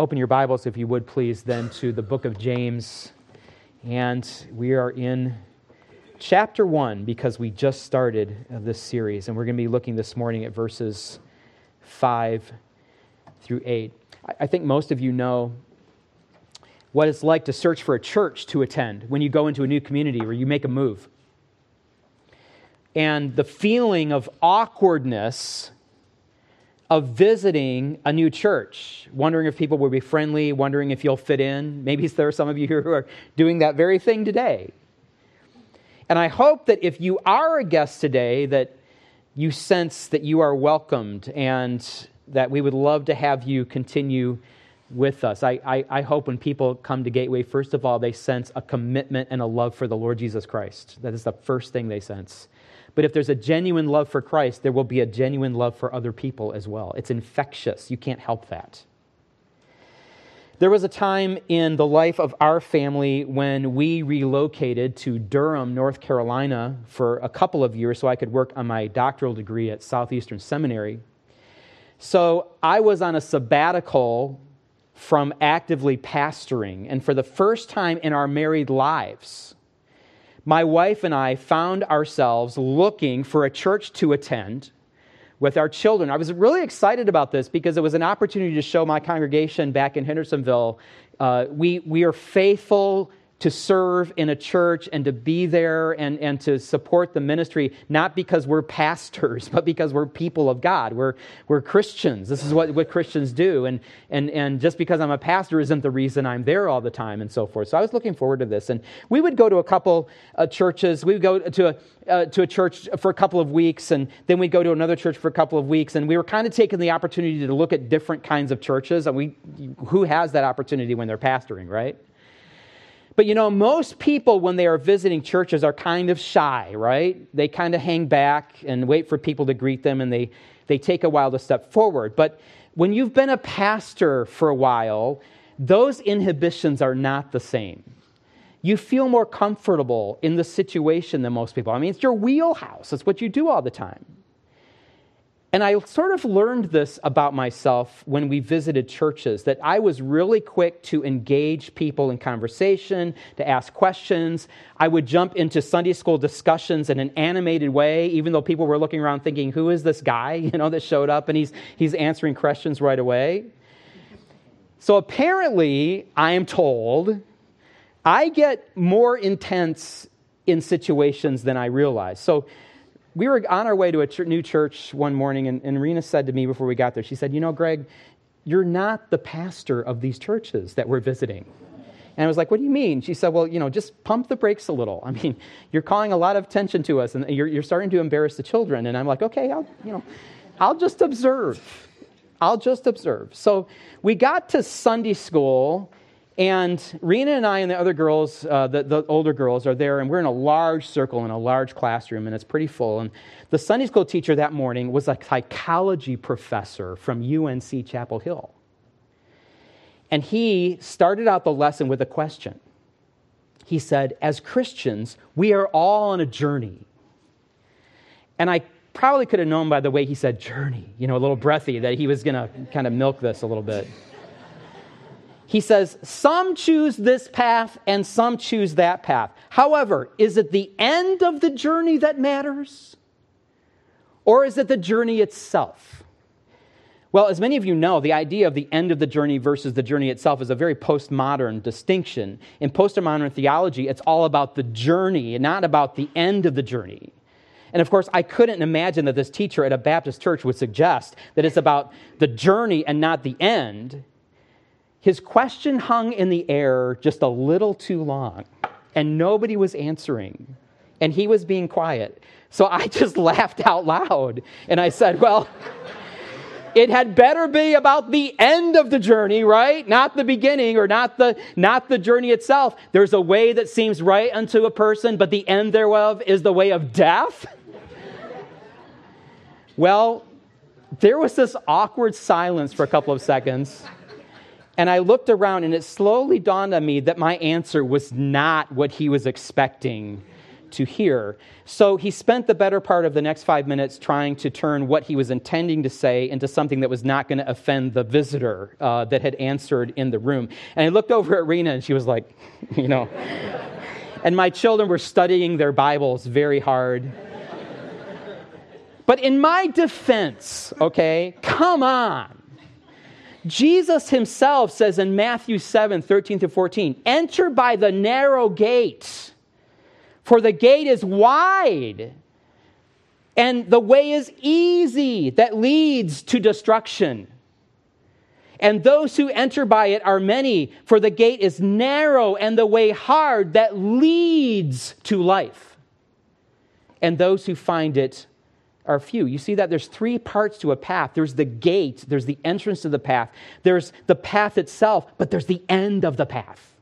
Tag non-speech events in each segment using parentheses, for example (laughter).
open your Bibles, if you would please, then to the book of James. And we are in chapter 1 because we just started this series. And we're going to be looking this morning at verses 5 through 8. I think most of you know what it's like to search for a church to attend when you go into a new community or you make a move. And the feeling of awkwardness of visiting a new church, wondering if people will be friendly, wondering if you'll fit in. Maybe there are some of you here (laughs) who are doing that very thing today. And I hope that if you are a guest today, that you sense that you are welcomed and that we would love to have you continue with us. I, I, I, hope when people come to Gateway, first of all, they sense a commitment and a love for the Lord Jesus Christ. That is the first thing they sense. But if there's a genuine love for Christ, there will be a genuine love for other people as well. It's infectious. You can't help that. There was a time in the life of our family when we relocated to Durham, North Carolina for a couple of years so I could work on my doctoral degree at Southeastern Seminary. So I was on a sabbatical from actively pastoring. And for the first time in our married lives, my wife and I found ourselves looking for a church to attend with our children. I was really excited about this because it was an opportunity to show my congregation back in Hendersonville uh, we, we are faithful to serve in a church and to be there and, and to support the ministry, not because we're pastors, (laughs) but because we're people of God. We're, we're Christians. This is what, what Christians do. And, and, and just because I'm a pastor isn't the reason I'm there all the time and so forth. So I was looking forward to this. And we would go to a couple uh, churches. We would go to a, uh, to a church for a couple of weeks, and then we'd go to another church for a couple of weeks. And we were kind of taking the opportunity to look at different kinds of churches. And we, who has that opportunity when they're pastoring, right? But you know, most people, when they are visiting churches, are kind of shy, right? They kind of hang back and wait for people to greet them, and they, they take a while to step forward. But when you've been a pastor for a while, those inhibitions are not the same. You feel more comfortable in the situation than most people. I mean, it's your wheelhouse, it's what you do all the time. And I sort of learned this about myself when we visited churches that I was really quick to engage people in conversation, to ask questions. I would jump into Sunday school discussions in an animated way, even though people were looking around thinking, who is this guy, (laughs) you know, that showed up and he's, he's answering questions right away. So apparently, I am told, I get more intense in situations than I realize. So we were on our way to a ch- new church one morning, and, and Rena said to me before we got there, she said, You know, Greg, you're not the pastor of these churches that we're visiting. And I was like, What do you mean? She said, Well, you know, just pump the brakes a little. I mean, you're calling a lot of attention to us, and you're, you're starting to embarrass the children. And I'm like, Okay, I'll, you know, I'll just observe. I'll just observe. So we got to Sunday school, and Rena and I and the other girls, uh, the, the older girls, are there, and we're in a large circle in a large classroom, and it's pretty full. And the Sunday school teacher that morning was a psychology professor from UNC Chapel Hill. And he started out the lesson with a question. He said, As Christians, we are all on a journey. And I probably could have known by the way he said journey, you know, a little breathy, that he was going to kind of milk this a little bit he says, Some choose this path and some choose that path. However, is it the end of the journey that matters? Or is it the journey itself? Well, as many of you know, the idea of the end of the journey versus the journey itself is a very postmodern distinction. In postmodern theology, it's all about the journey not about the end of the journey. And of course, I couldn't imagine that this teacher at a Baptist church would suggest that it's about the journey and not the end. His question hung in the air just a little too long, and nobody was answering, and he was being quiet. So I (laughs) just laughed out loud, and I said, Well, it had better be about the end of the journey right? Not the beginning or not the not the journey itself. There's a way that seems right unto a person but the end thereof is the way of death. (laughs) Well there was this awkward silence for a couple of seconds and I looked around, and it slowly dawned on me that my answer was not what he was expecting to hear. So he spent the better part of the next five minutes trying to turn what he was intending to say into something that was not going to offend the visitor uh, that had answered in the room. And I looked over at Rena and she was like, (laughs) you know. and my children were studying their Bibles very hard. But in my defense, okay, come on. Jesus himself says in Matthew 7 13 to 14, enter by the narrow gate, for the gate is wide and the way is easy that leads to destruction. And those who enter by it are many, for the gate is narrow and the way hard that leads to life. And those who find it are few. You see that there's three parts to a path there's the gate, there's the entrance to the path, there's the path itself, but there's the end of the path.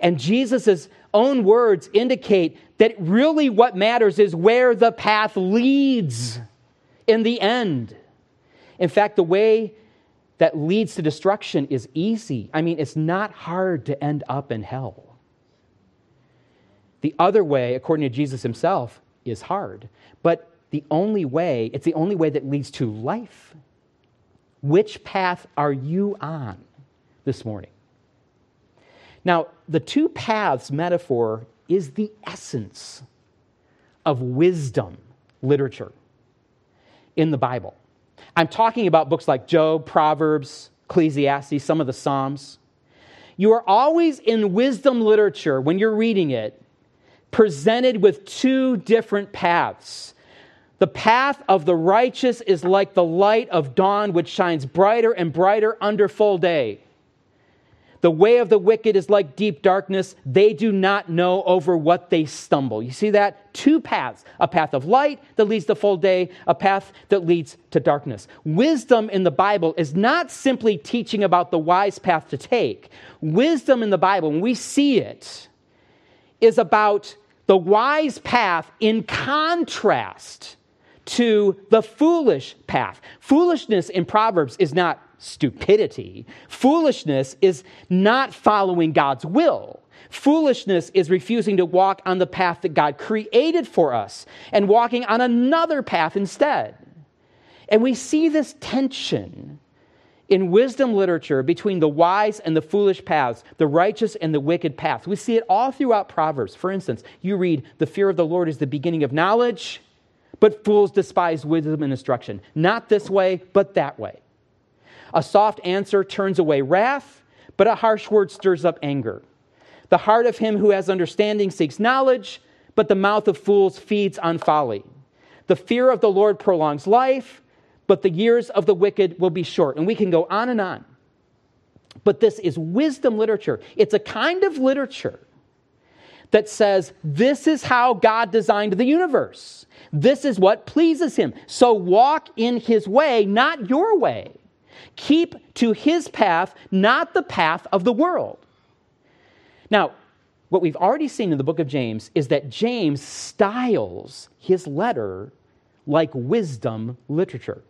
And Jesus' own words indicate that really what matters is where the path leads in the end. In fact, the way that leads to destruction is easy. I mean, it's not hard to end up in hell. The other way, according to Jesus himself, is hard. But the only way, it's the only way that leads to life. Which path are you on this morning? Now, the two paths metaphor is the essence of wisdom literature in the Bible. I'm talking about books like Job, Proverbs, Ecclesiastes, some of the Psalms. You are always in wisdom literature, when you're reading it, presented with two different paths the path of the righteous is like the light of dawn, which shines brighter and brighter under full day. The way of the wicked is like deep darkness. They do not know over what they stumble. You see that? Two paths a path of light that leads to full day, a path that leads to darkness. Wisdom in the Bible is not simply teaching about the wise path to take. Wisdom in the Bible, when we see it, is about the wise path in contrast to the foolish path. Foolishness in Proverbs is not stupidity, foolishness is not following God's will. Foolishness is refusing to walk on the path that God created for us and walking on another path instead. And we see this tension in wisdom literature between the wise and the foolish paths, the righteous and the wicked paths. We see it all throughout Proverbs. For instance, you read, The fear of the Lord is the beginning of knowledge, but fools despise wisdom and instruction. Not this way, but that way. A soft answer turns away wrath, but a harsh word stirs up anger. The heart of him who has understanding seeks knowledge, but the mouth of fools feeds on folly. The fear of the Lord prolongs life, but the years of the wicked will be short. And we can go on and on. But this is wisdom literature. It's a kind of literature that says this is how God designed the universe. This is what pleases him. So walk in his way, not your way. Keep to his path, not the path of the world. Now, what we've already seen in the book of James is that James styles his letter like wisdom literature.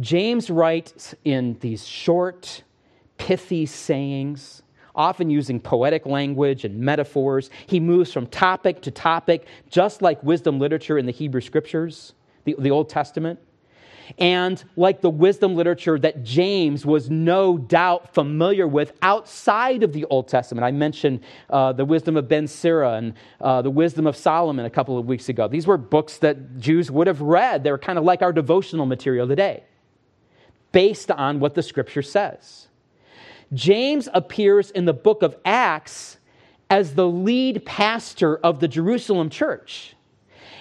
James writes in these short, pithy sayings often using poetic language and metaphors. He moves from topic to topic, just like wisdom literature in the Hebrew scriptures, the, the Old Testament. And like the wisdom literature that James was no doubt familiar with outside of the Old Testament. I mentioned uh, the wisdom of Ben Sira and uh, the wisdom of Solomon a couple of weeks ago. These were books that Jews would have read. They were kind of like our devotional material today, based on what the scripture says. James appears in the book of Acts as the lead pastor of the Jerusalem church.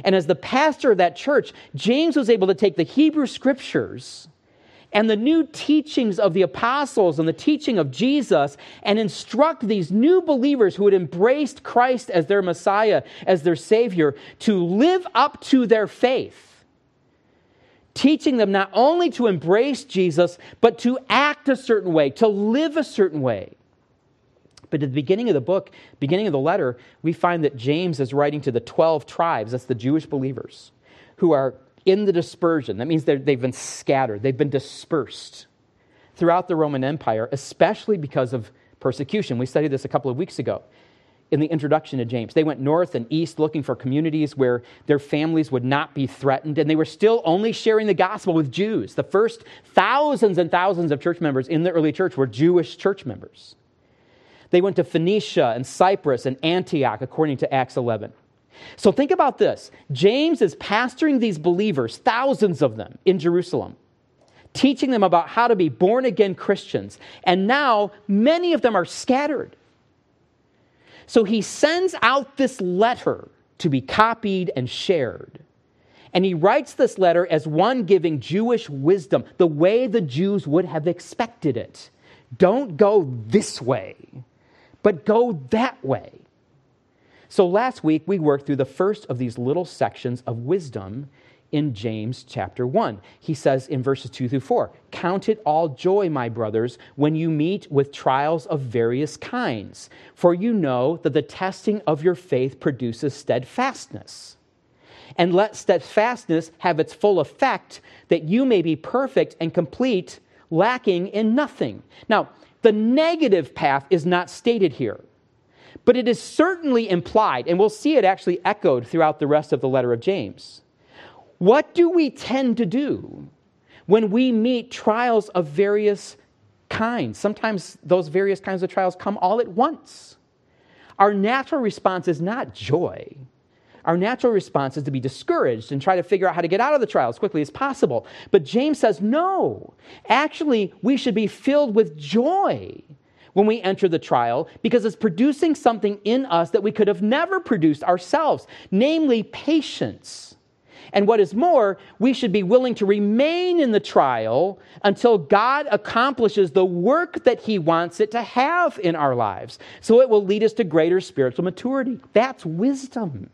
And as the pastor of that church, James was able to take the Hebrew scriptures and the new teachings of the apostles and the teaching of Jesus and instruct these new believers who had embraced Christ as their Messiah, as their Savior, to live up to their faith teaching them not only to embrace Jesus, but to act a certain way, to live a certain way. But at the beginning of the book, beginning of the letter, we find that James is writing to the 12 tribes, that's the Jewish believers, who are in the dispersion. That means they've been scattered, they've been dispersed throughout the Roman Empire, especially because of persecution. We studied this a couple of weeks ago. In the introduction to James. They went north and east looking for communities where their families would not be threatened, and they were still only sharing the gospel with Jews. The first thousands and thousands of church members in the early church were Jewish church members. They went to Phoenicia and Cyprus and Antioch, according to Acts 11. So think about this James is pastoring these believers, thousands of them, in Jerusalem, teaching them about how to be born again Christians. And now many of them are scattered. So he sends out this letter to be copied and shared. And he writes this letter as one giving Jewish wisdom, the way the Jews would have expected it. Don't go this way, but go that way. So last week we worked through the first of these little sections of wisdom in James chapter 1. He says in verses 2 through 4 Count it all joy, my brothers, when you meet with trials of various kinds, for you know that the testing of your faith produces steadfastness. And let steadfastness have its full effect, that you may be perfect and complete, lacking in nothing. Now, the negative path is not stated here. But it is certainly implied, and we'll see it actually echoed throughout the rest of the letter of James. What do we tend to do when we meet trials of various kinds? Sometimes those various kinds of trials come all at once. Our natural response is not joy. Our natural response is to be discouraged and try to figure out how to get out of the trial as quickly as possible. But James says, no. Actually, we should be filled with joy when we enter the trial because it's producing something in us that we could have never produced ourselves, namely patience. And what is more, we should be willing to remain in the trial until God accomplishes the work that He wants it to have in our lives. So it will lead us to greater spiritual maturity. That's wisdom.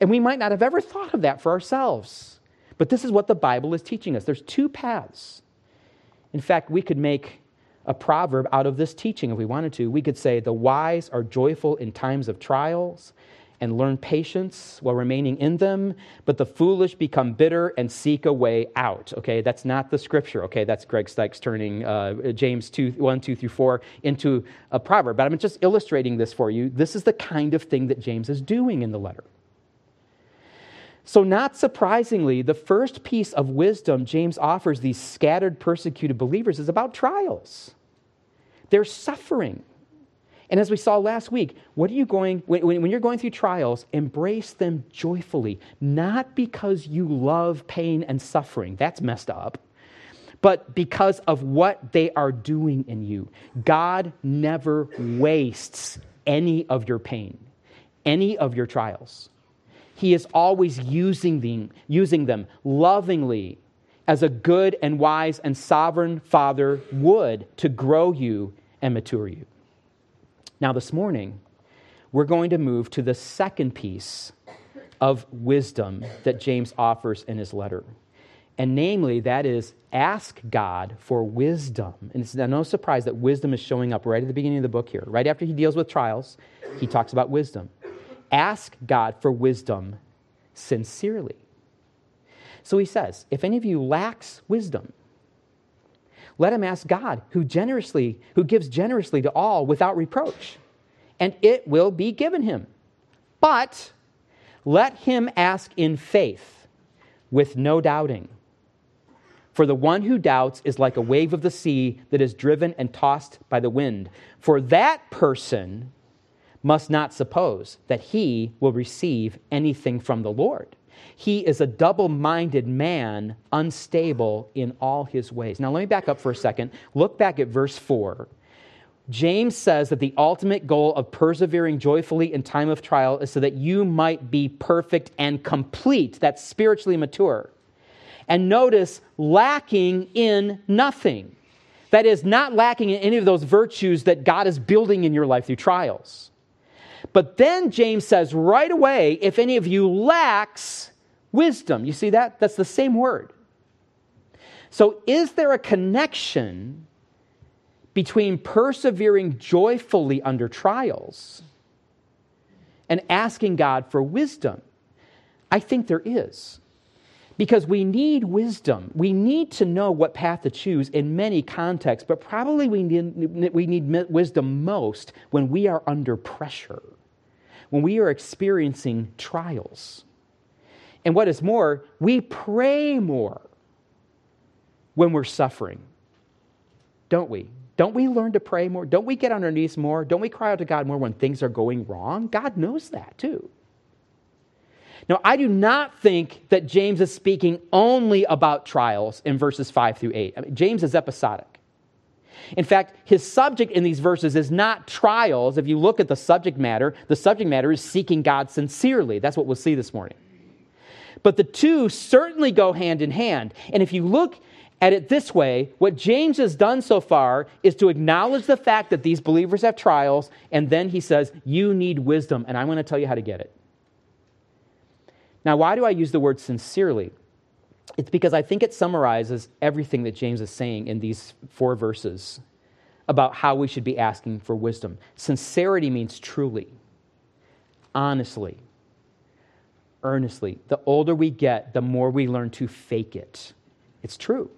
And we might not have ever thought of that for ourselves. But this is what the Bible is teaching us. There's two paths. In fact, we could make a proverb out of this teaching if we wanted to. We could say, The wise are joyful in times of trials and learn patience while remaining in them, but the foolish become bitter and seek a way out. Okay, that's not the scripture. Okay, that's Greg Stiekes turning uh, James 2, 1, 2 through 4 into a proverb. But I'm just illustrating this for you. This is the kind of thing that James is doing in the letter. So, not surprisingly, the first piece of wisdom James offers these scattered, persecuted believers is about trials. They're suffering. And as we saw last week, what are you going, when, when, you're going through trials, embrace them joyfully, not because you love pain and suffering. That's messed up. But because of what they are doing in you. God never wastes any of your pain, any of your trials. He is always using them, using them lovingly as a good and wise and sovereign father would to grow you and mature you. Now, this morning, we're going to move to the second piece of wisdom that James offers in his letter. And namely, that is ask God for wisdom. And it's no surprise that wisdom is showing up right at the beginning of the book here. Right after he deals with trials, he talks about wisdom. Ask God for wisdom sincerely. So he says, if any of you lacks wisdom, let him ask God, who generously, who gives generously to all without reproach, and it will be given him. But let him ask in faith, with no doubting. For the one who doubts is like a wave of the sea that is driven and tossed by the wind. For that person must not suppose that he will receive anything from the Lord. He is a double minded man, unstable in all his ways. Now, let me back up for a second. Look back at verse 4. James says that the ultimate goal of persevering joyfully in time of trial is so that you might be perfect and complete, that's spiritually mature. And notice, lacking in nothing. That is, not lacking in any of those virtues that God is building in your life through trials. But then James says right away, if any of you lacks wisdom, you see that? That's the same word. So, is there a connection between persevering joyfully under trials and asking God for wisdom? I think there is. Because we need wisdom. We need to know what path to choose in many contexts, but probably we need, we need wisdom most when we are under pressure when we are experiencing trials. And what is more, we pray more when we're suffering, don't we? Don't we learn to pray more? Don't we get on our knees more? Don't we cry out to God more when things are going wrong? God knows that too. Now, I do not think that James is speaking only about trials in verses 5 through 8. I mean, James is episodic. In fact, his subject in these verses is not trials. If you look at the subject matter, the subject matter is seeking God sincerely. That's what we'll see this morning. But the two certainly go hand in hand. And if you look at it this way, what James has done so far is to acknowledge the fact that these believers have trials, and then he says, You need wisdom, and I'm going to tell you how to get it. Now, why do I use the word sincerely? It's because I think it summarizes everything that James is saying in these four verses about how we should be asking for wisdom. Sincerity means truly, honestly, earnestly. The older we get, the more we learn to fake it. It's true.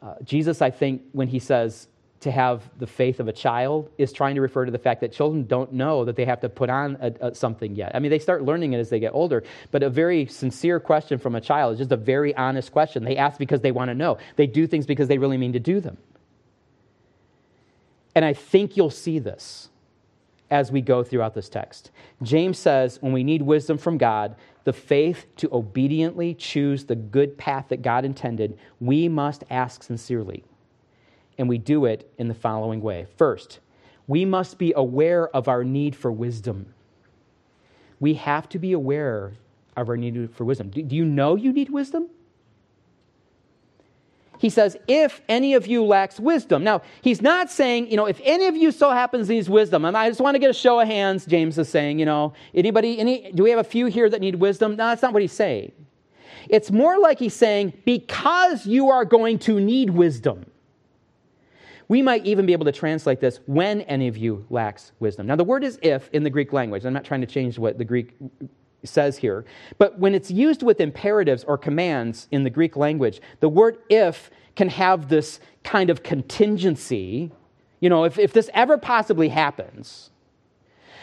Uh, Jesus, I think, when he says, to have the faith of a child is trying to refer to the fact that children don't know that they have to put on a, a, something yet. I mean, they start learning it as they get older, but a very sincere question from a child is just a very honest question. They ask because they want to know, they do things because they really mean to do them. And I think you'll see this as we go throughout this text. James says when we need wisdom from God, the faith to obediently choose the good path that God intended, we must ask sincerely and we do it in the following way. First, we must be aware of our need for wisdom. We have to be aware of our need for wisdom. Do, you know you need wisdom? He says, if any of you lacks wisdom. Now, he's not saying, you know, if any of you so happens needs wisdom. And I just want to get a show of hands, James is saying, you know, anybody, any, do we have a few here that need wisdom? No, that's not what he's saying. It's more like he's saying, because you are going to need wisdom. We might even be able to translate this when any of you lacks wisdom. Now, the word is if in the Greek language. I'm not trying to change what the Greek says here. But when it's used with imperatives or commands in the Greek language, the word if can have this kind of contingency. You know, if, if this ever possibly happens.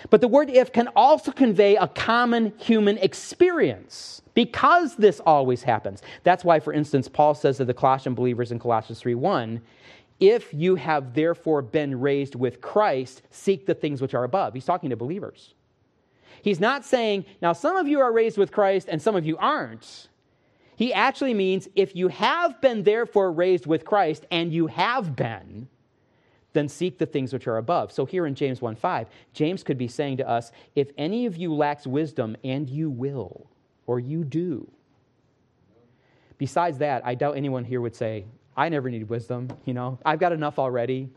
But the word if can also convey a common human experience because this always happens. That's why, for instance, Paul says to the Colossian believers in Colossians 3 1, if you have therefore been raised with Christ, seek the things which are above. He's talking to believers. He's not saying, now some of you are raised with Christ and some of you aren't. He actually means if you have been therefore raised with Christ and you have been, then seek the things which are above. So here in James 1 5, James could be saying to us, if any of you lacks wisdom, and you will, or you do. Besides that, I doubt anyone here would say, I never need wisdom, you know. I've got enough already.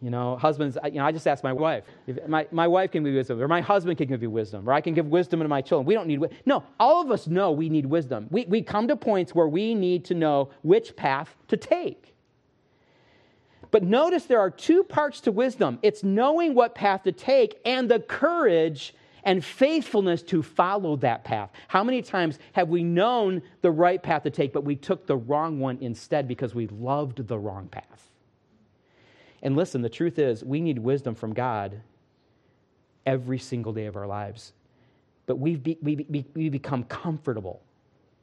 You know, husbands, you know, I just ask my wife. If my, my wife can give wisdom, or my husband can give me wisdom, or I can give wisdom to my children. We don't need wisdom. No, all of us know we need wisdom. We, we come to points where we need to know which path to take. But notice there are two parts to wisdom it's knowing what path to take and the courage and faithfulness to follow that path. How many times have we known the right path to take, but we took the wrong one instead because we loved the wrong path? And listen, the truth is, we need wisdom from God every single day of our lives. But we've be, we, be, we become comfortable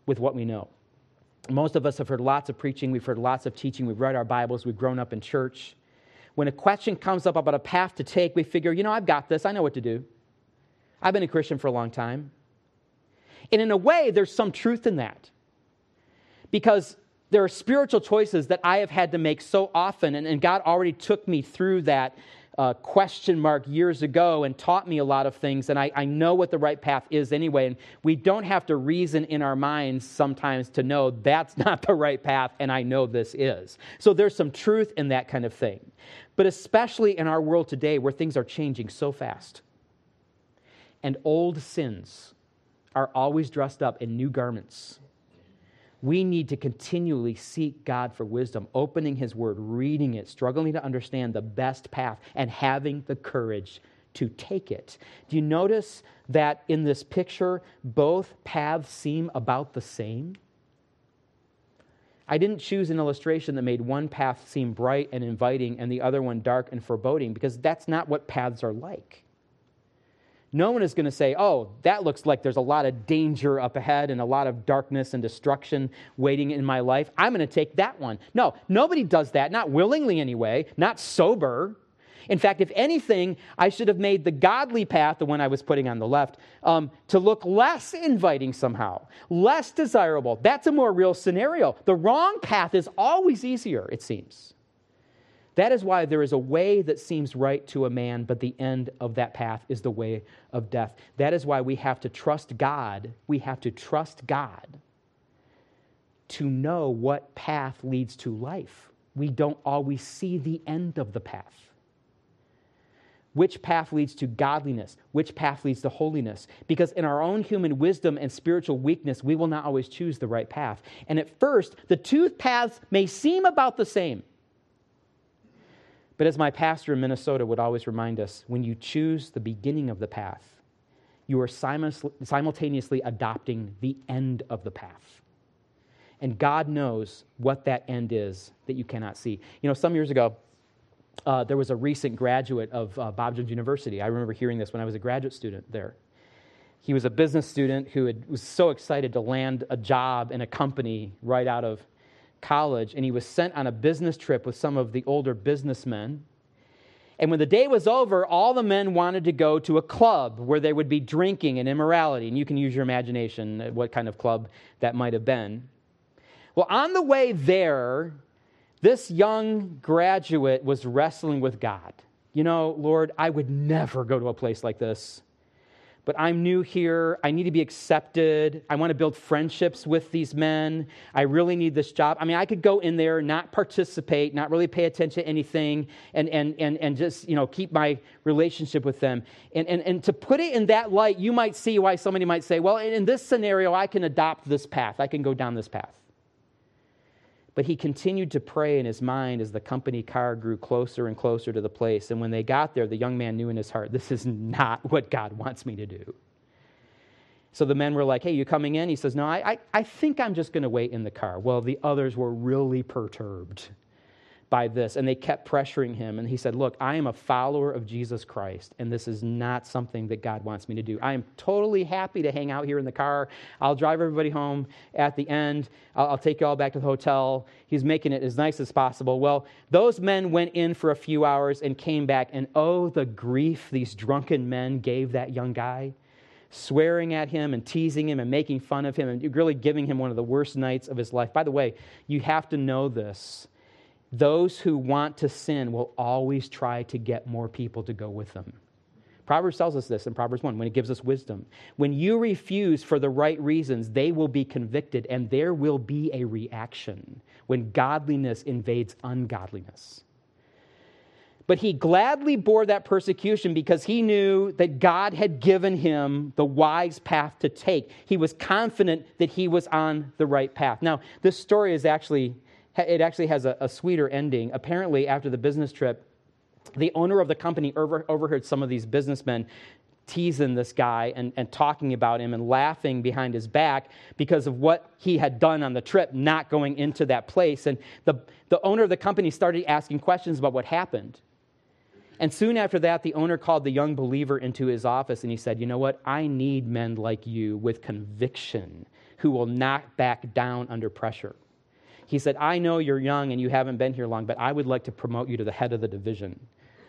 with what we know. Most of us have heard lots of preaching, we've heard lots of teaching, we've read our Bibles, we've grown up in church. When a question comes up about a path to take, we figure, you know, I've got this, I know what to do. I've been a Christian for a long time. And in a way, there's some truth in that. Because there are spiritual choices that I have had to make so often, and, and God already took me through that uh, question mark years ago and taught me a lot of things, and I, I know what the right path is anyway. And we don't have to reason in our minds sometimes to know that's (laughs) not the right path, and I know this is. So there's some truth in that kind of thing. But especially in our world today where things are changing so fast and old sins are always dressed up in new garments. We need to continually seek God for wisdom, opening His Word, reading it, struggling to understand the best path, and having the courage to take it. Do you notice that in this picture, both paths seem about the same? I didn't choose an illustration that made one path seem bright and inviting and the other one dark and foreboding because that's not what paths are like. No one is going to say, oh, that looks like there's a lot of danger up ahead and a lot of darkness and destruction waiting in my life. I'm going to take that one. No, nobody does that, not willingly anyway, not sober. In fact, if anything, I should have made the godly path, the one I was putting on the left, um, to look less inviting somehow, less desirable. That's a more real scenario. The wrong path is always easier, it seems. That is why there is a way that seems right to a man, but the end of that path is the way of death. That is why we have to trust God. We have to trust God to know what path leads to life. We don't always see the end of the path. Which path leads to godliness? Which path leads to holiness? Because in our own human wisdom and spiritual weakness, we will not always choose the right path. And at first, the two paths may seem about the same. But as my pastor in Minnesota would always remind us, when you choose the beginning of the path, you are simultaneously adopting the end of the path. And God knows what that end is that you cannot see. You know, some years ago, uh, there was a recent graduate of uh, Bob Jones University. I remember hearing this when I was a graduate student there. He was a business student who had, was so excited to land a job in a company right out of college, and he was sent on a business trip with some of the older businessmen. And when the day was over, all the men wanted to go to a club where they would be drinking and immorality. And you can use your imagination what kind of club that might have been. Well, on the way there, this young graduate was wrestling with God. You know, Lord, I would never go to a place like this but I'm new here. I need to be accepted. I want to build friendships with these men. I really need this job. I mean, I could go in there, not participate, not really pay attention to anything, and, and, and, and just, you know, keep my relationship with them. And, and, and to put it in that light, you might see why somebody might say, well, in this scenario, I can adopt this path. I can go down this path. But he continued to pray in his mind as the company car grew closer and closer to the place. And when they got there, the young man knew in his heart, this is not (laughs) what God wants me to do. So the men were like, hey, you coming in? He says, no, I, I, I think I'm just going to wait in the car. Well, the others were really perturbed by this. And they kept pressuring him. And he said, Look, I am a follower of Jesus Christ, and this is not something that God wants me to do. I am totally happy to hang out here in the car. I'll drive everybody home at the end. I'll, I'll take you all back to the hotel. He's making it as nice as possible. Well, those men went in for a few hours and came back, and oh, the grief these drunken men gave that young guy swearing at him and teasing him and making fun of him and really giving him one of the worst nights of his life. By the way, you have to know this. Those who want to sin will always try to get more people to go with them. Proverbs tells us this in Proverbs 1 when it gives us wisdom. When you refuse for the right reasons, they will be convicted and there will be a reaction when godliness invades ungodliness. But he gladly bore that persecution because he knew that God had given him the wise path to take. He was confident that he was on the right path. Now, this story is actually it actually has a, a sweeter ending. Apparently, after the business trip, the owner of the company over, overheard some of these businessmen teasing this guy and, and talking about him and laughing behind his back because of what he had done on the trip, not going into that place. And the, the owner of the company started asking questions about what happened. And soon after that, the owner called the young believer into his office and he said, You know what? I need men like you with conviction who will not back down under pressure. He said, I know you're young and you haven't been here long, but I would like to promote you to the head of the division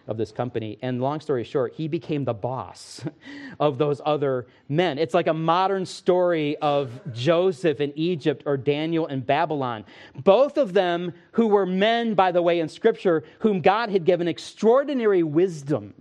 of this company. And long story short, he became the boss (laughs) of those other men. It's like a modern story of Joseph in Egypt or Daniel in Babylon. Both of them, who were men, by the way, in Scripture, whom God had given extraordinary wisdom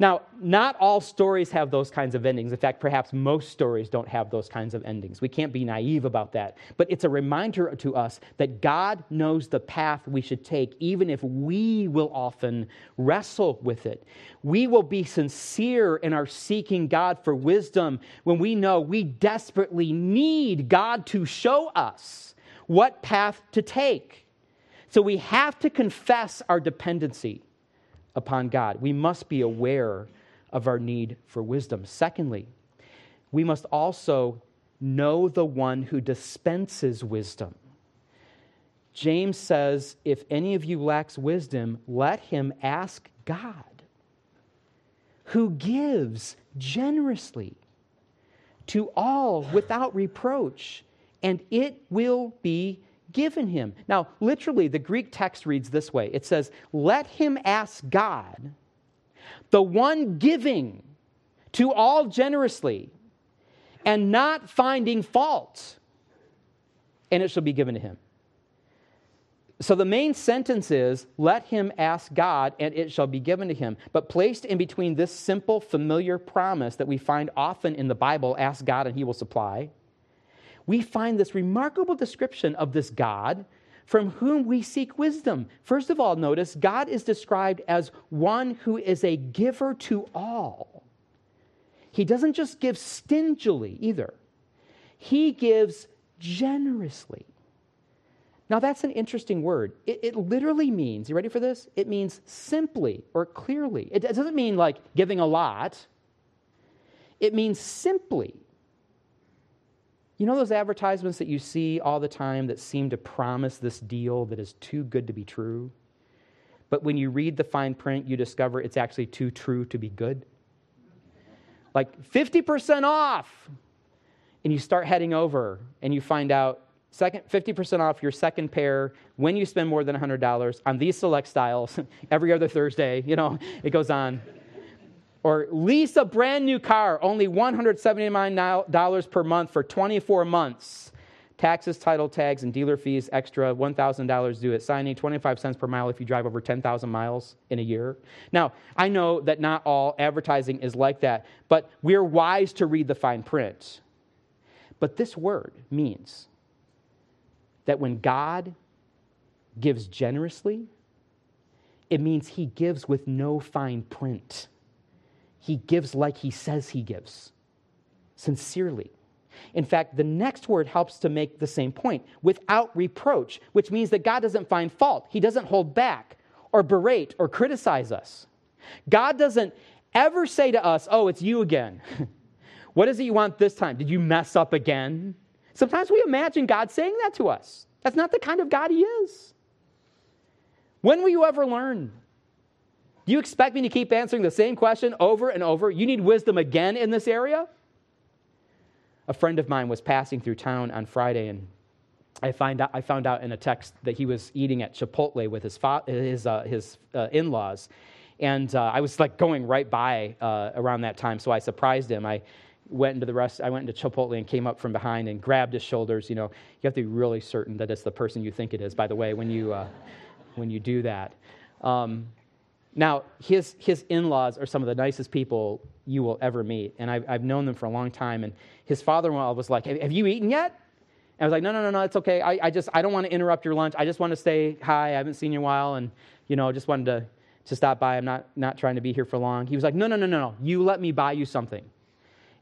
now, not all stories have those kinds of endings. In fact, perhaps most stories don't have those kinds of endings. We can't be naive about that. But it's a reminder to us that God knows the path we should take, even if we will often wrestle with it. We will be sincere in our seeking God for wisdom when we know we desperately need God to show us what path to take. So we have to confess our dependency upon God. We must be aware of our need for wisdom. Secondly, we must also know the one who dispenses wisdom. James says, If any of you lacks wisdom, let him ask God, who gives generously to all without reproach, and it will be given him. Now, literally, the Greek text reads this way it says, Let him ask God, the one giving to all generously and not finding fault, and it shall be given to him. So the main sentence is, Let him ask God, and it shall be given to him. But placed in between this simple, familiar promise that we find often in the Bible, ask God and he will supply, we find this remarkable description of this God from whom we seek wisdom. First of all, notice God is described as one who is a giver to all. He doesn't just give stingily either, he gives generously. Now, that's an interesting word. It, it, literally means, you ready for this? It means simply or clearly. It doesn't mean like giving a lot, it means simply. You know those advertisements that you see all the time that seem to promise this deal that is too good to be true? But when you read the fine print, you discover it's actually too true to be good? Like 50% off. And you start heading over and you find out second 50% off your second pair when you spend more than $100 on these select styles (laughs) every other Thursday, you know, it goes on. Or lease a brand new car, only $179 per month for 24 months. Taxes, title tags, and dealer fees extra $1,000 due at signing, 25 cents per mile if you drive over 10,000 miles in a year. Now, I know that not all advertising is like that, but we're wise to read the fine print. But this word means that when God gives generously, it means he gives with no fine print. He gives like he says he gives, sincerely. In fact, the next word helps to make the same point without reproach, which means that God doesn't find fault. He doesn't hold back or berate or criticize us. God doesn't ever say to us, Oh, it's you again. (laughs) what is it you want this time? Did you mess up again? Sometimes we imagine God saying that to us. That's not the kind of God He is. When will you ever learn? You expect me to keep answering the same question over and over? You need wisdom again in this area? A friend of mine was passing through town on Friday, and I, find out, I found out in a text that he was eating at Chipotle with his, his, uh, his uh, in laws. And uh, I was like going right by uh, around that time, so I surprised him. I went into the rest, I went into Chipotle and came up from behind and grabbed his shoulders. You know, you have to be really certain that it's the person you think it is, by the way, when you, uh, when you do that. Um, now, his, his in laws are some of the nicest people you will ever meet. And I've, I've known them for a long time. And his father in law was like, Have you eaten yet? And I was like, No, no, no, no, it's okay. I, I just, I don't want to interrupt your lunch. I just want to say hi. I haven't seen you in a while. And, you know, just wanted to, to stop by. I'm not, not trying to be here for long. He was like, No, no, no, no, no. You let me buy you something.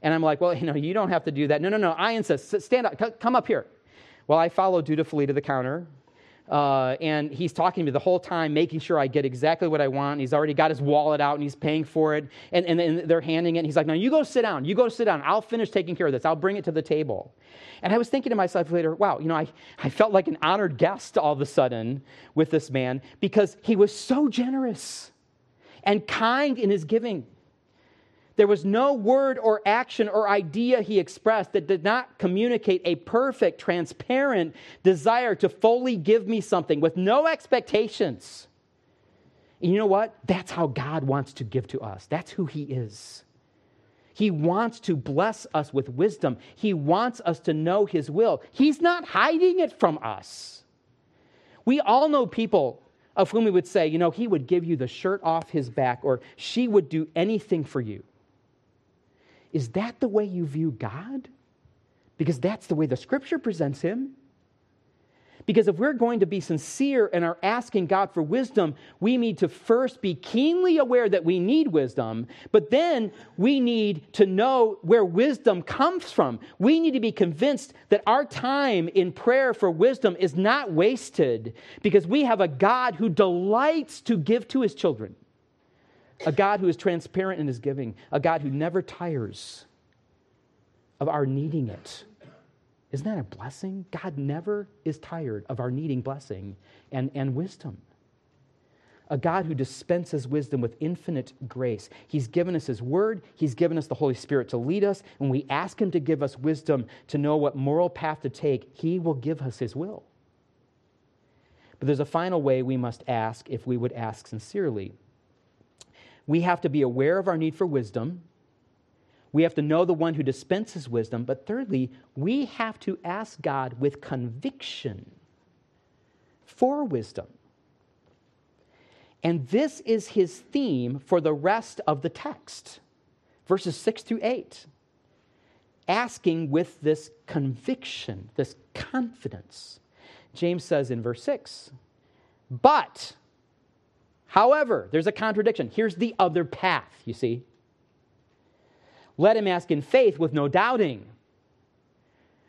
And I'm like, Well, you know, you don't have to do that. No, no, no. I insist. Stand up. Come up here. Well, I follow dutifully to the counter. Uh, and he's talking to me the whole time, making sure I get exactly what I want. He's already got his wallet out and he's paying for it. And, and, and they're handing it. And he's like, No, you go sit down. You go sit down. I'll finish taking care of this. I'll bring it to the table. And I was thinking to myself later, wow, you know, I, I felt like an honored guest all of a sudden with this man because he was so generous and kind in his giving. There was no word or action or idea he expressed that did not communicate a perfect, transparent desire to fully give me something with no expectations. And you know what? That's how God wants to give to us. That's who he is. He wants to bless us with wisdom. He wants us to know his will. He's not hiding it from us. We all know people of whom we would say, you know, he would give you the shirt off his back or she would do anything for you. Is that the way you view God? Because that's the way the scripture presents him. Because if we're going to be sincere and are asking God for wisdom, we need to first be keenly aware that we need wisdom, but then we need to know where wisdom comes from. We need to be convinced that our time in prayer for wisdom is not wasted because we have a God who delights to give to his children a God who is transparent in his giving, a God who never tires of our needing it. Isn't that a blessing? God never is tired of our needing blessing and, and wisdom. a God who dispenses wisdom with infinite grace. He's given us His Word, He's given us the Holy Spirit to lead us. When we ask Him to give us wisdom to know what moral path to take, He will give us His will. But there's a final way we must ask if we would ask sincerely. We have to be aware of our need for wisdom. We have to know the one who dispenses wisdom. But thirdly, we have to ask God with conviction for wisdom. And this is his theme for the rest of the text, verses 6 through 8. Asking with this conviction, this confidence. James says in verse 6, but, however, there's a contradiction. Here's the other path, you see. Let him ask in faith with no doubting.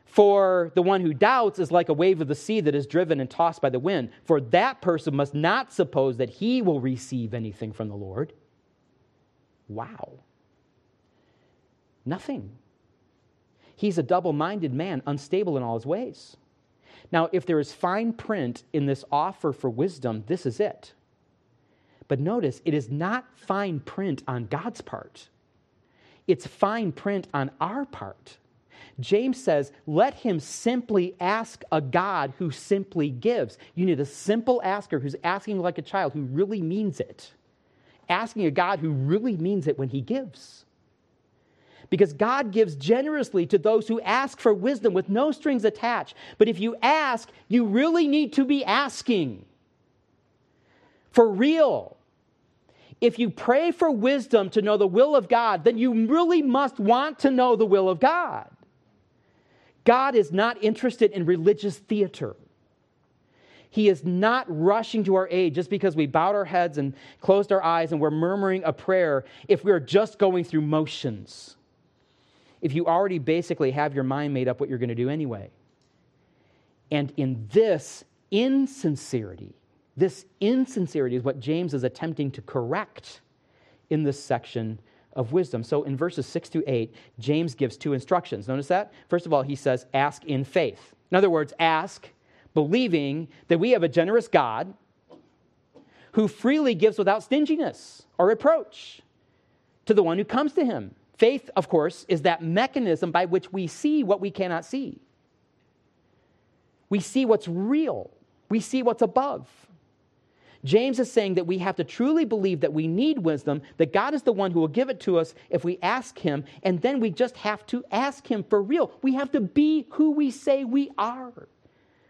For the one who doubts is like a wave of the sea that is driven and tossed by the wind. For that person must not suppose that he will receive anything from the Lord. Wow. Nothing. He's a double minded man, unstable in all his ways. Now, if there is fine print in this offer for wisdom, this is it. But notice, it is not fine print on God's part, it's fine print on our part. James says, let him simply ask a God who simply gives. You need a simple asker who's asking like a child, who really means it. Asking a God who really means it when he gives. Because God gives generously to those who ask for wisdom with no strings attached. But if you ask, you really need to be asking. For real. If you pray for wisdom to know the will of God, then you really must want to know the will of God. God is not interested in religious theater. He is not rushing to our aid just because we bowed our heads and closed our eyes and we're murmuring a prayer if we're just going through motions. If you already basically have your mind made up what you're going to do anyway. And in this insincerity, this insincerity is what James is attempting to correct in this section of wisdom. So in verses 6 to 8, James gives two instructions. Notice that? First of all, he says, ask in faith. In other words, ask believing that we have a generous God who freely gives without stinginess or reproach to the one who comes to him. Faith, of course, is that mechanism by which we see what we cannot see. We see what's real, we see what's above. James is saying that we have to truly believe that we need wisdom, that God is the one who will give it to us if we ask Him, and then we just have to ask Him for real. We have to be who we say we are,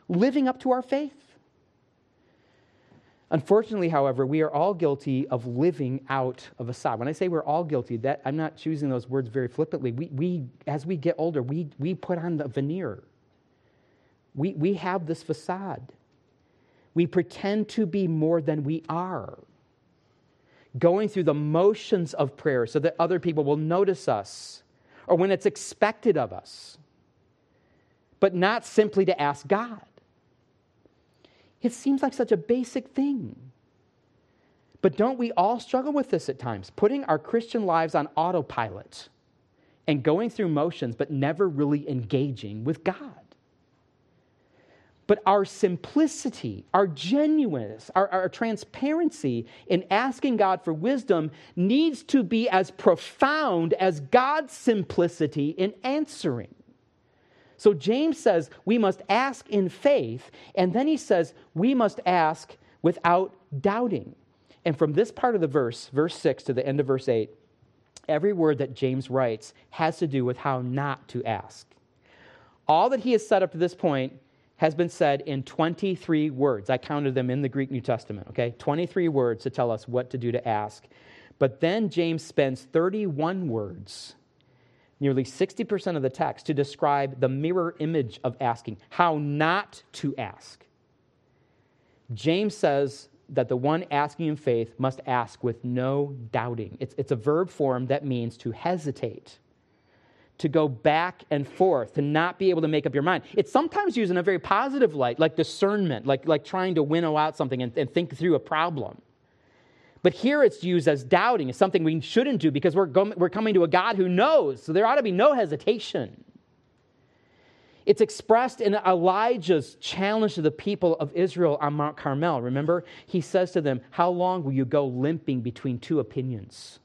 living up to our faith. Unfortunately, however, we are all guilty of living out of a facade. When I say we're all guilty, that I'm not choosing those words very flippantly. We, we as we get older, we, we put on the veneer. We, we have this facade. We pretend to be more than we are. Going through the motions of prayer so that other people will notice us or when it's expected of us, but not simply to ask God. It seems like such a basic thing. But don't we all struggle with this at times? Putting our Christian lives on autopilot and going through motions, but never really engaging with God. But our simplicity, our genuineness, our, our, transparency in asking God for wisdom needs to be as profound as God's simplicity in answering. So James says we must ask in faith, and then he says we must ask without doubting. And from this part of the verse, verse 6 to the end of verse 8, every word that James writes has to do with how not to ask. All that he has said up to this point has been said in 23 words. I counted them in the Greek New Testament, okay? 23 words to tell us what to do to ask. But then James spends 31 words, nearly 60% of the text, to describe the mirror image of asking, how not to ask. James says that the one asking in faith must ask with no doubting. It's, it's a verb form that means to hesitate to go back and forth, to not be able to make up your mind. It's sometimes used in a very positive light, like discernment, like, like trying to winnow out something and, and think through a problem. But here it's used as doubting. It's something we shouldn't do because we're, we're coming to a God who knows. So there ought to be no hesitation. It's expressed in Elijah's challenge to the people of Israel on Mount Carmel. Remember, he says to them, How long will you go limping between two opinions?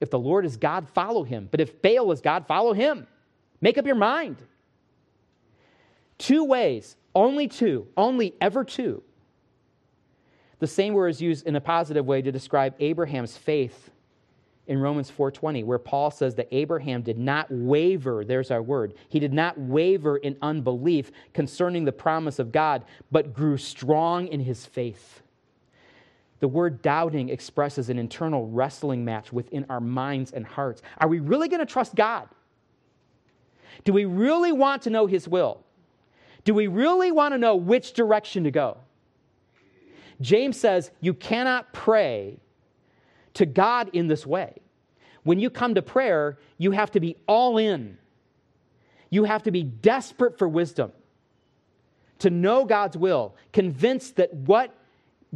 If the Lord is God, follow him. But if Baal is God, follow him. Make up your mind. Two ways, only two, only ever two. The same word is used in a positive way to describe Abraham's faith in Romans 4:20 where Paul says that Abraham did not waver, there's our word. He did not waver in unbelief concerning the promise of God, but grew strong in his faith. The word doubting expresses an internal wrestling match within our minds and hearts. Are we really going to trust God? Do we really want to know his will? Do we really want to know which direction to go? James says you cannot pray to God in this way. When you come to prayer, you have to be all in. You have to be desperate for wisdom, to know God's will, convinced that what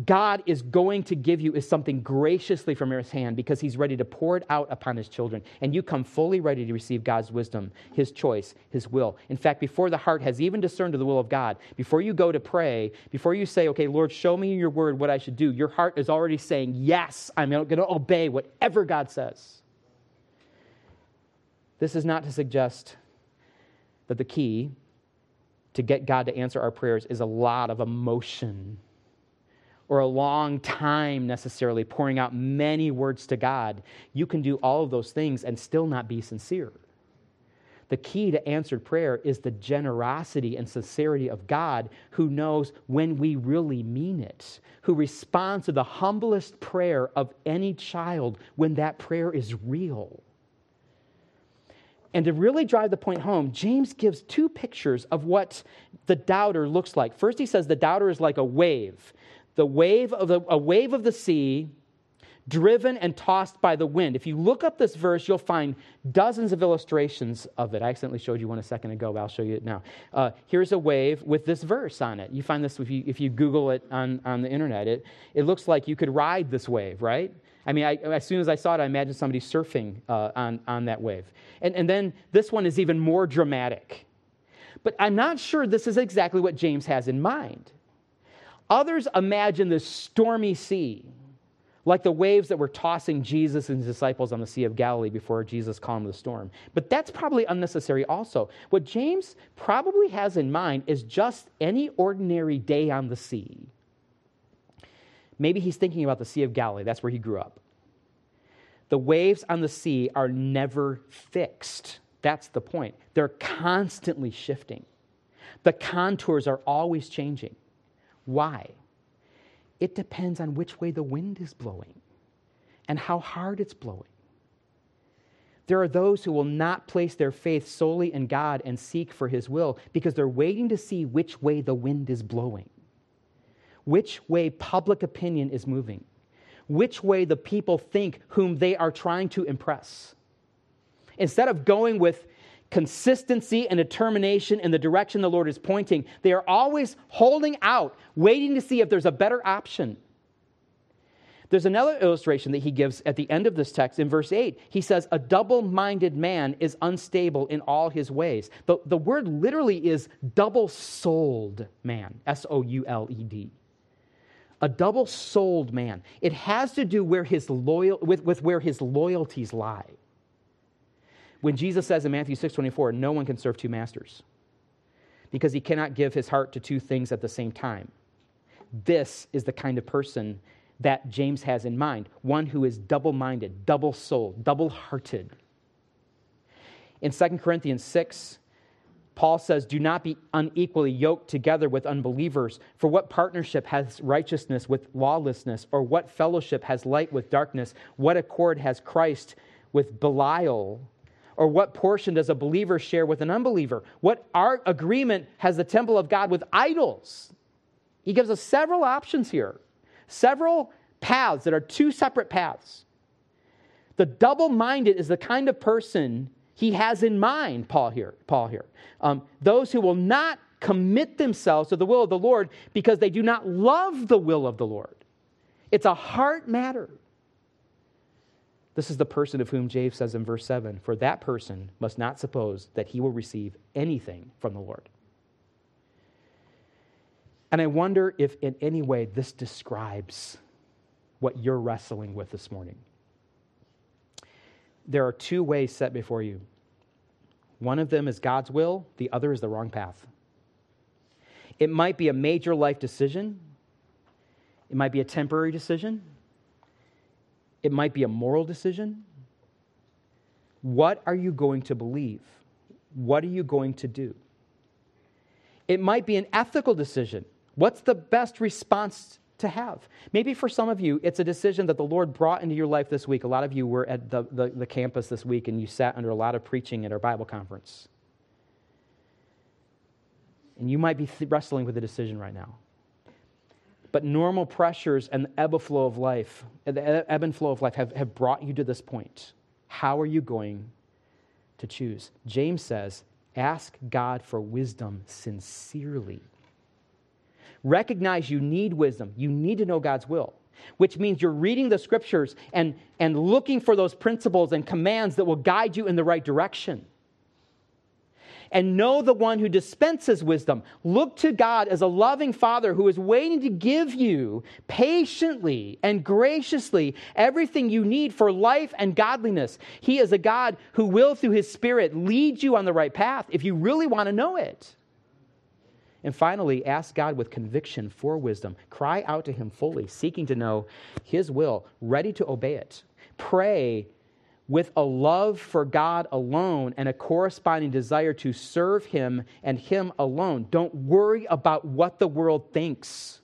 God is going to give you is something graciously from his hand because he's ready to pour it out upon his children. And you come fully ready to receive God's wisdom, his choice, his will. In fact, before the heart has even discerned the will of God, before you go to pray, before you say, okay, Lord, show me your word what I should do, your heart is already saying, yes, I'm going to obey whatever God says. This is not to suggest that the key to get God to answer our prayers is a lot of emotion or a long time necessarily pouring out many words to God. You can do all of those things and still not be sincere. The key to answered prayer is the generosity and sincerity of God who knows when we really mean it, who responds to the humblest prayer of any child when that prayer is real. And to really drive the point home, James gives two pictures of what the doubter looks like. First, he says the doubter is like a wave the wave of the, a wave of the sea driven and tossed by the wind. If you look up this verse, you'll find dozens of illustrations of it. I accidentally showed you one a second ago, but I'll show you it now. Uh, here's a wave with this verse on it. You find this if you, if you Google it on, on the internet. It, it looks like you could ride this wave, right? I mean, I, as soon as I saw it, I imagined somebody surfing uh, on, on that wave. And, and then this one is even more dramatic. But I'm not sure this is exactly what James has in mind. Others imagine this stormy sea, like the waves that were tossing Jesus and his disciples on the Sea of Galilee before Jesus calmed the storm. But that's probably unnecessary also. What James probably has in mind is just any ordinary day on the sea. Maybe he's thinking about the Sea of Galilee, that's where he grew up. The waves on the sea are never fixed. That's the point. They're constantly shifting. The contours are always changing. Why? It depends on which way the wind is blowing and how hard it's blowing. There are those who will not place their faith solely in God and seek for His will because they're waiting to see which way the wind is blowing, which way public opinion is moving, which way the people think whom they are trying to impress. Instead of going with consistency and determination in the direction the Lord is pointing. They are always holding out, waiting to see if there's a better option. There's another illustration that he gives at the end of this text in verse 8. He says, A double minded man is unstable in all his ways. The, the word literally is double souled man, S O U L E D. A double souled man. It has to do where his loyal, with, with where his loyalties lie when Jesus says in Matthew 6:24, no one can serve two masters because he cannot give his heart to two things at the same time. This is the kind of person that James has in mind, one who is double-minded, double-souled, double-hearted. In 2 Corinthians 6, Paul says, Do not be unequally yoked together with unbelievers. For what partnership has righteousness with lawlessness? Or what fellowship has light with darkness? What accord has Christ with Belial? Or what portion does a believer share with an unbeliever? What art agreement has the temple of God with idols? He gives us several options here, several paths that are two separate paths. The double minded is the kind of person he has in mind, Paul here. Paul here. Um, those who will not commit themselves to the will of the Lord because they do not love the will of the Lord. It's a heart matter. This is the person of whom James says in verse 7 For that person must not suppose that he will receive anything from the Lord. And I wonder if in any way this describes what you're wrestling with this morning. There are two ways set before you. One of them is God's will, the other is the wrong path. It might be a major life decision, it might be a temporary decision, it might be a moral decision. What are you going to believe? What are you going to do? It might be an ethical decision. What's the best response to have? Maybe for some of you, it's a decision that the Lord brought into your life this week. A lot of you were at the, the, the campus this week and you sat under a lot of preaching at our Bible conference. And you might be wrestling with a decision right now but normal pressures and the ebb and flow of life, the ebb and flow of life have, have brought you to this point. How are you going to choose? James says, ask God for wisdom sincerely. Recognize you need wisdom. You need to know God's will, which means you're reading the scriptures and, and looking for those principles and commands that will guide you in the right direction and know the one who dispenses wisdom. Look to God as a loving Father who is waiting to give you patiently and graciously everything you need for life and godliness. He is a God who will, through His Spirit, lead you on the right path if you really want to know it. And finally, ask God with conviction for wisdom. Cry out to Him fully, seeking to know His will, ready to obey it. Pray with a love for God alone and a corresponding desire to serve Him and Him alone. Don't worry about what the world thinks.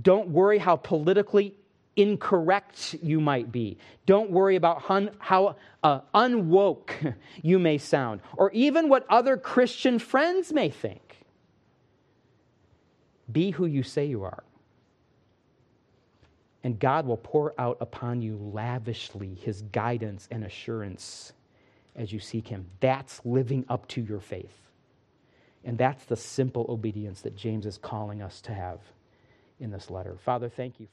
Don't worry how politically incorrect you might be. Don't worry about hun- how uh, unwoke (laughs) you may sound, or even what other Christian friends may think. Be who you say you are and God will pour out upon you lavishly his guidance and assurance as you seek him. That's living up to your faith. And that's the simple obedience that James is calling us to have in this letter. Father, thank you.